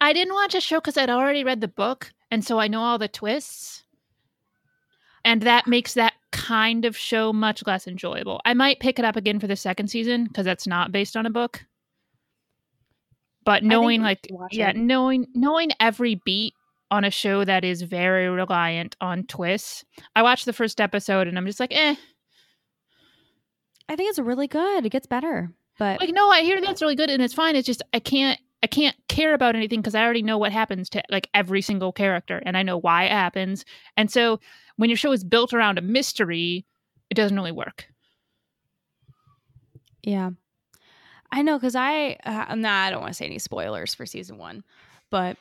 I didn't watch a show because I'd already read the book, and so I know all the twists, and that makes that kind of show much less enjoyable. I might pick it up again for the second season because that's not based on a book. But knowing like yeah, it. knowing knowing every beat on a show that is very reliant on twists. I watched the first episode and I'm just like, eh. I think it's really good. It gets better. But Like, no, I hear that's really good and it's fine. It's just I can't I can't care about anything because I already know what happens to like every single character and I know why it happens. And so when your show is built around a mystery, it doesn't really work. yeah. I know cuz I uh, nah, I don't want to say any spoilers for season 1. But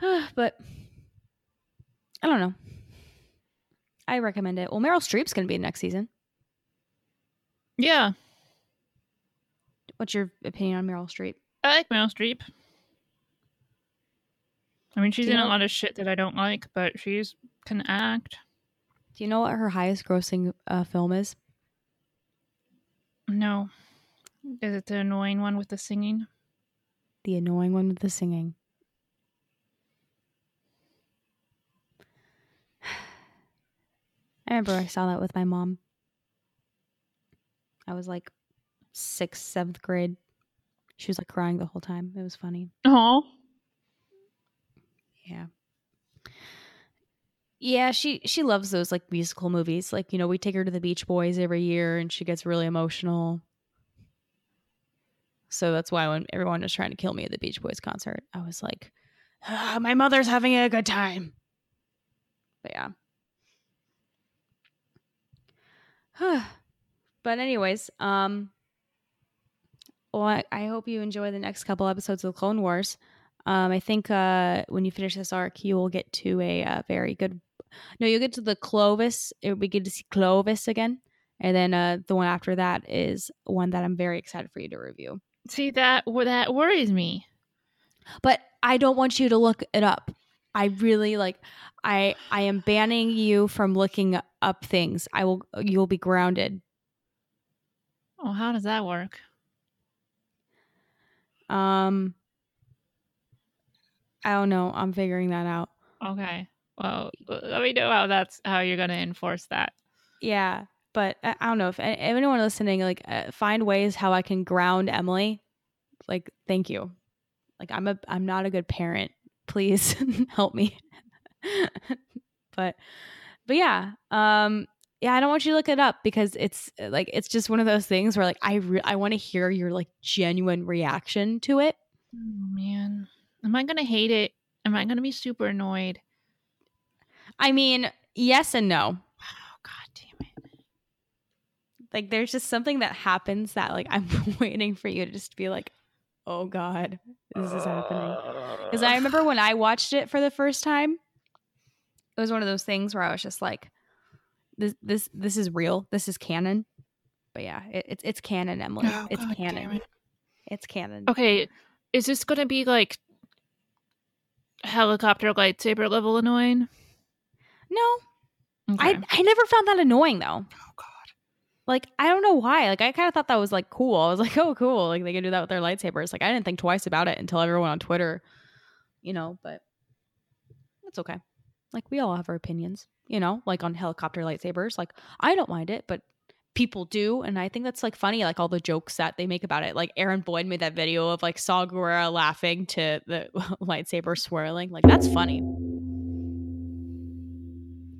[SIGHS] but I don't know. I recommend it. Well, Meryl Streep's going to be in next season. Yeah. What's your opinion on Meryl Streep? I like Meryl Streep. I mean, she's in a lot of shit that I don't like, but she's can act. Do you know what her highest grossing uh, film is? No. Is it the annoying one with the singing? The annoying one with the singing. [SIGHS] I remember I saw that with my mom. I was like sixth, seventh grade. She was like crying the whole time. It was funny. Oh, Yeah. Yeah, she she loves those like musical movies. Like, you know, we take her to the Beach Boys every year and she gets really emotional. So that's why when everyone was trying to kill me at the Beach Boys concert, I was like, ah, my mother's having a good time. But yeah. [SIGHS] but anyways, um well, I, I hope you enjoy the next couple episodes of the Clone Wars. Um, I think uh, when you finish this arc, you will get to a, uh very good. No, you'll get to the Clovis. It would be good to see Clovis again, and then uh, the one after that is one that I'm very excited for you to review. see that that worries me. But I don't want you to look it up. I really like. I I am banning you from looking up things. I will. You will be grounded. Oh, how does that work? Um. I don't know. I'm figuring that out. Okay. Well, let me know how that's how you're gonna enforce that. Yeah, but I, I don't know if, if anyone listening like uh, find ways how I can ground Emily. Like, thank you. Like, I'm a I'm not a good parent. Please [LAUGHS] help me. [LAUGHS] but but yeah, um, yeah. I don't want you to look it up because it's uh, like it's just one of those things where like I re- I want to hear your like genuine reaction to it. Oh, man, am I gonna hate it? Am I gonna be super annoyed? I mean, yes and no. Oh God damn it! Like, there's just something that happens that like [LAUGHS] I'm waiting for you to just be like, oh god, this is happening. Because I remember when I watched it for the first time, it was one of those things where I was just like, "This, this, this is real. This is canon." But yeah, it, it's it's canon, Emily. Oh, it's God canon. it. It's canon. Okay, is this gonna be like helicopter lightsaber level annoying? No, Okay. I I never found that annoying though. oh God. Like I don't know why. Like I kind of thought that was like cool. I was like, [LAUGHS] oh, cool. Like they can do that with their lightsabers. Like I didn't think twice about it until everyone on Twitter, you know. But it's okay. Like we all have our opinions, you know. Like on helicopter lightsabers. Like I don't mind it, but people do, and I think that's like funny. Like all the jokes that they make about it. Like Aaron Boyd made that video of like Saw Gerrera laughing to the [LAUGHS] lightsaber swirling. Like that's funny.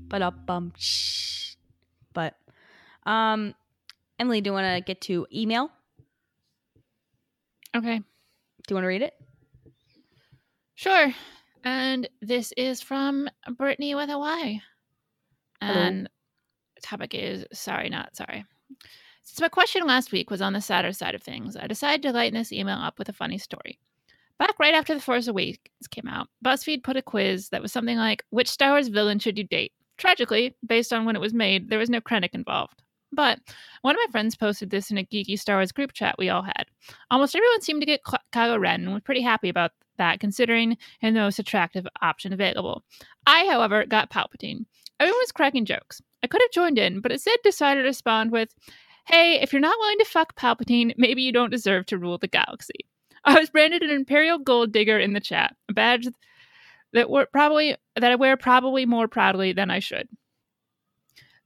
But up um, shh. but um. Emily, do you want to get to email? Okay. Do you want to read it? Sure. And this is from Brittany with a Y. And the topic is sorry, not sorry. Since my question last week was on the sadder side of things, I decided to lighten this email up with a funny story. Back right after The Force Awakens came out, BuzzFeed put a quiz that was something like, Which Star Wars villain should you date? Tragically, based on when it was made, there was no Krennic involved. But one of my friends posted this in a geeky Star Wars group chat we all had. Almost everyone seemed to get Ky- Kylo Ren and was pretty happy about that, considering him the most attractive option available. I, however, got Palpatine. Everyone was cracking jokes. I could have joined in, but instead decided to respond with, Hey, if you're not willing to fuck Palpatine, maybe you don't deserve to rule the galaxy. I was branded an Imperial Gold Digger in the chat, a badge that were probably that I wear probably more proudly than I should.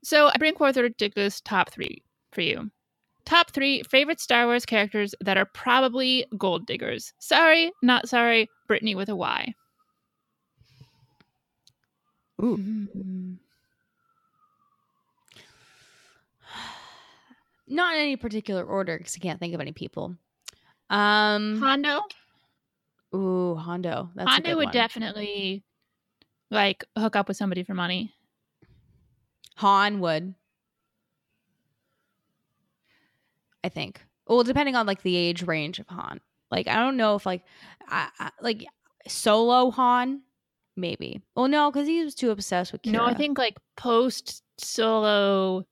So I bring forth a ridiculous top three for you. Top three favorite Star Wars characters that are probably gold diggers. Sorry, not sorry, Brittany with a Y. Ooh. [SIGHS] Not in any particular order because I can't think of any people. Um. Hondo. Ooh, Hondo. That's a Hondo good would one. definitely like hook up with somebody for money. Han would. I think. Well, depending on like the age range of Han. Like I don't know if like, I, I, like solo Han, maybe. Well, no, because he was too obsessed with. Qi'ra. No, I think like post solo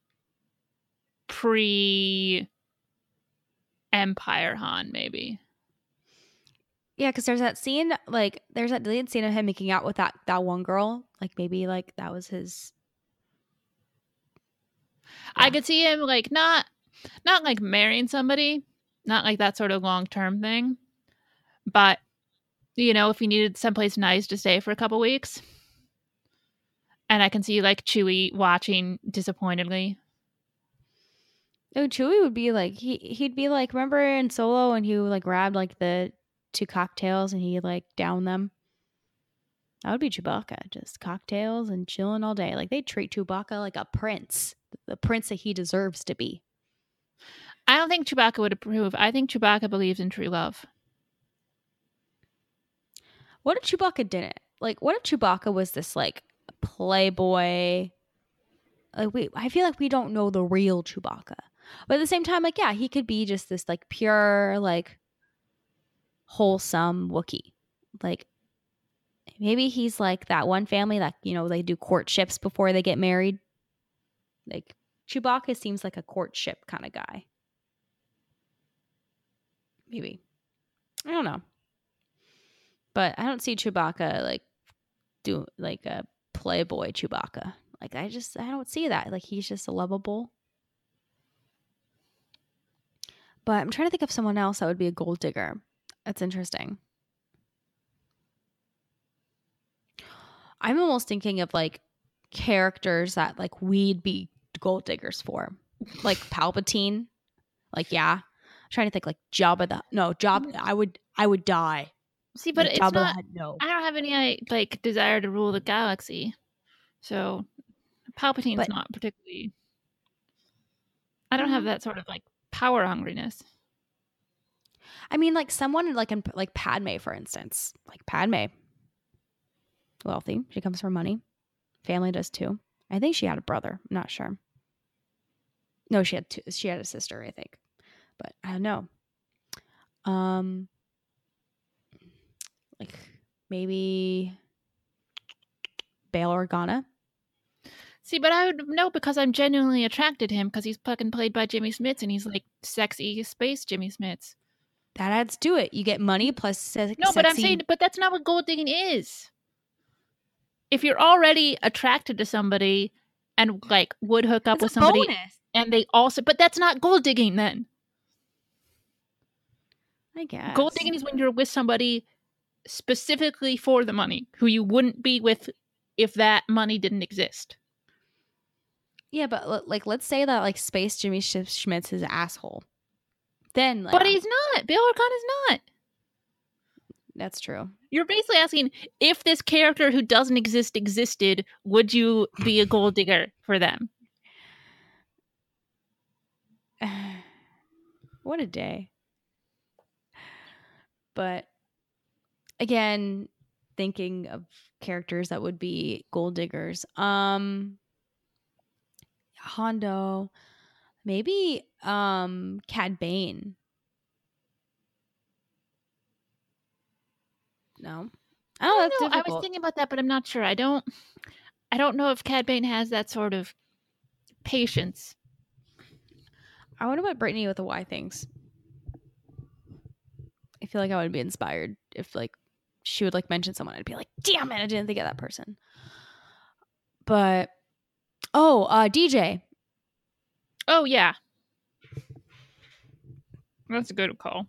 pre Empire Han, maybe. Yeah, because there's that scene, like there's that deleted scene of him making out with that that one girl. Like maybe like that was his. I could see him like not not like marrying somebody, not like that sort of long term thing. But you know, if he needed someplace nice to stay for a couple weeks. And I can see like Chewie watching disappointedly. Oh, no, Chewie would be like he he'd be like remember in Solo and he like grabbed like the two cocktails and he like down them. That would be Chewbacca, just cocktails and chilling all day. Like they treat Chewbacca like a prince, the prince that he deserves to be. I don't think Chewbacca would approve. I think Chewbacca believes in true love. What if Chewbacca didn't? Like, what if Chewbacca was this like playboy? Like, we I feel like we don't know the real Chewbacca, but at the same time, like, yeah, he could be just this like pure, like wholesome Wookie. Like, maybe he's like that one family that you know they do courtships before they get married. Like, Chewbacca seems like a courtship kind of guy. Maybe. I don't know. But I don't see Chewbacca like do like a playboy Chewbacca. Like I just I don't see that. Like he's just a lovable. But I'm trying to think of someone else that would be a gold digger. That's interesting. I'm almost thinking of like characters that like we'd be gold diggers for. Like Palpatine. Like yeah. Trying to think like Jabba the no, Jabba I would I would die. See, but Like, it's Jabba not. Hutt, no. I don't have any like desire to rule the galaxy, so Palpatine's But- not particularly. I don't have Mm. that sort of like power hungriness. I mean, like someone like in like Padme, for instance, like Padme, wealthy. She comes from money. Family does too. I think she had a brother. I'm not sure. No, she had two. She had a sister, I think, but I don't know. Um, like maybe Bail Organa. See, but I would know because I'm genuinely attracted to him because he's fucking played by Jimmy Smits and he's like sexy space Jimmy Smits. That adds to it. You get money plus se- No, but I'm saying, but that's not what gold digging is. If you're already attracted to somebody and like would hook up That's with somebody, bonus. and they also, but that's not gold digging then. I guess Gold digging is when you're with somebody specifically for the money, who you wouldn't be with if that money didn't exist. Yeah, but l- like, let's say that like Space Jimmy Sch- Schmitz is an asshole. Then, like, But uh he's not. Bail Organa is not. that's true. You're basically asking if this character who doesn't exist existed, would you be a gold digger for them? [SIGHS] what a day. But again, thinking of characters that would be gold diggers. Um Hondo, maybe um Cad Bane. No. I don't know. That's know. I was thinking about that, but I'm not sure. I don't. I don't know if Cad Bane has that sort of patience. I wonder what Brittany with the Y thinks. Feel like I would be inspired if like she would like mention someone. I'd be like, damn it, I didn't think of that person. But oh, uh DJ. Oh yeah, that's a good call.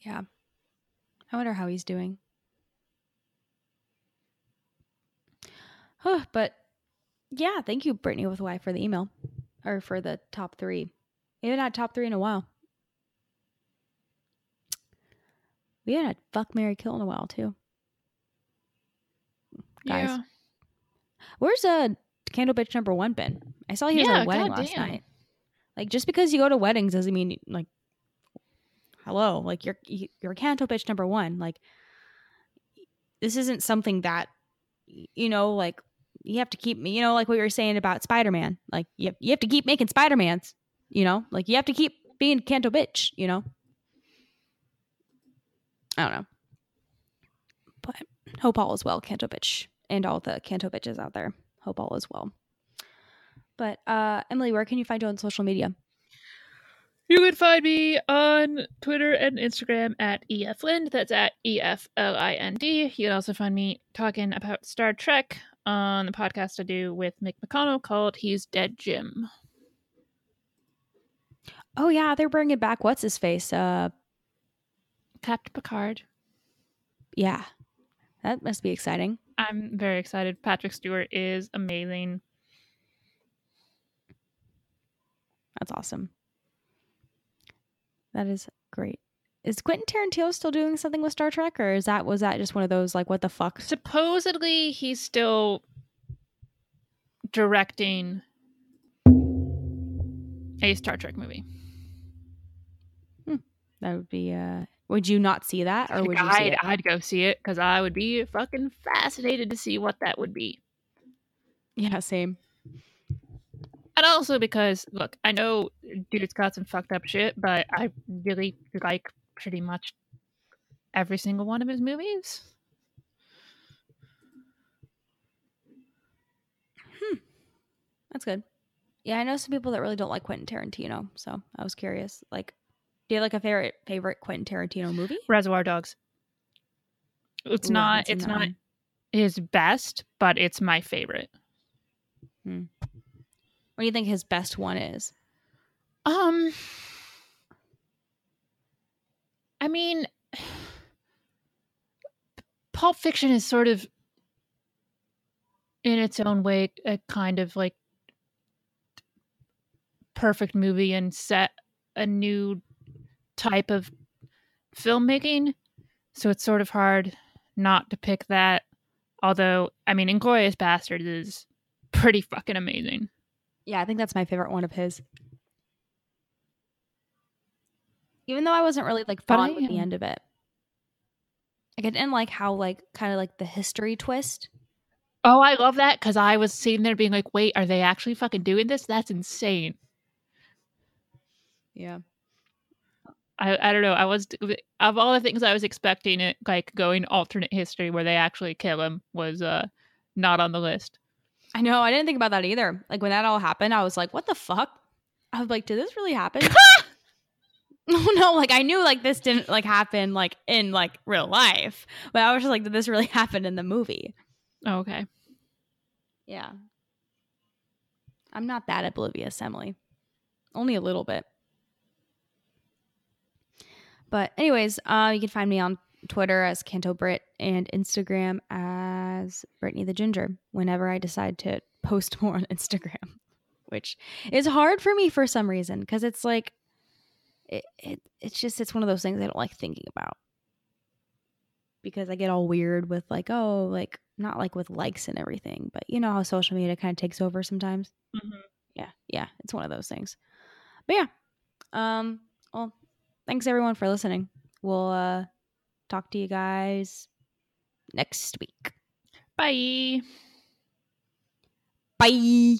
Yeah. I wonder how he's doing. Huh, [SIGHS] but yeah, thank you, Brittany with Y for the email. Or for the top three. We haven't had top three in a while. We haven't had fuck Mary Kill in a while too. Guys. Yeah. Where's uh canto bitch number one been? I saw he was at a wedding last goddamn. night. Like just because you go to weddings doesn't mean like hello, like you're you- you're canto bitch number one. Like this isn't something that you know like you have to keep you know like what you were saying about Spider-Man. Like you have, you have to keep making Spider-Mans, you know? Like you have to keep being canto bitch, you know? I don't know. But hope all is well, canto bitch, and all the canto bitches out there. Hope all is well. But uh Emily, where can you find you on social media? You can find me on Twitter and Instagram at eflind. That's at e f l i n d. You can also find me talking about Star Trek on the podcast I do with Mick McConnell called "He's Dead Jim." Oh yeah, they're bringing back what's his face? Uh, Captain Picard. yeah, that must be exciting. I'm very excited. Patrick Stewart is amazing. That's awesome. That is great. Is Quentin Tarantino still doing something with Star Trek, or is that was that just one of those like what the fuck? Supposedly, he's still directing a Star Trek movie. That would be. uh Would you not see that, or would you see I'd, it? I'd go see it because I would be fucking fascinated to see what that would be. Yeah, same. And also because, look, I know dude's got some fucked up shit, but I really like pretty much every single one of his movies. Hmm. That's good. Yeah, I know some people that really don't like Quentin Tarantino, so I was curious. Like, do you have like a favorite favorite Quentin Tarantino movie? Reservoir Dogs. It's Ooh, haven't It's not one. his best, but it's my favorite. What do you think his best one is? Um, I mean, [SIGHS] Pulp Fiction is sort of, in its own way, a kind of like perfect movie and set a new type of filmmaking. So it's sort of hard not to pick that. Although, I mean, Inglourious Basterds is pretty fucking amazing. Yeah, I think that's my favorite one of his. Even though I wasn't really like fond with the end of it. Like I didn't like how like kind of like the history twist. Oh, I love that because I was sitting there being like, wait, are they actually fucking doing this? That's insane. Yeah. I, I don't know. I was of all the things I was expecting it like going alternate history where they actually kill him was uh not on the list. I know. I didn't think about that either. Like when that all happened, I was like, "What the fuck?" I was like, "Did this really happen?" no, [LAUGHS] [LAUGHS] no. Like I knew like this didn't like happen like in like real life, but I was just like, "Did this really [LAUGHS] happen in the movie?" Oh, okay. Yeah. I'm not that oblivious, Emily. Only a little bit. But anyways, uh, you can find me on Twitter as Canto Brit and Instagram as Brittany the Ginger whenever I decide to post [LAUGHS] more on Instagram, which is hard for me for some reason because it's like it, it it's just it's one of those things I don't like thinking about because I get all weird with like oh like not like with likes and everything, but you know how social media kind of takes over sometimes. Yeah, yeah, it's one of those things. But yeah, um, well, thanks everyone for listening. We'll uh talk to you guys next week. Bye. Bye.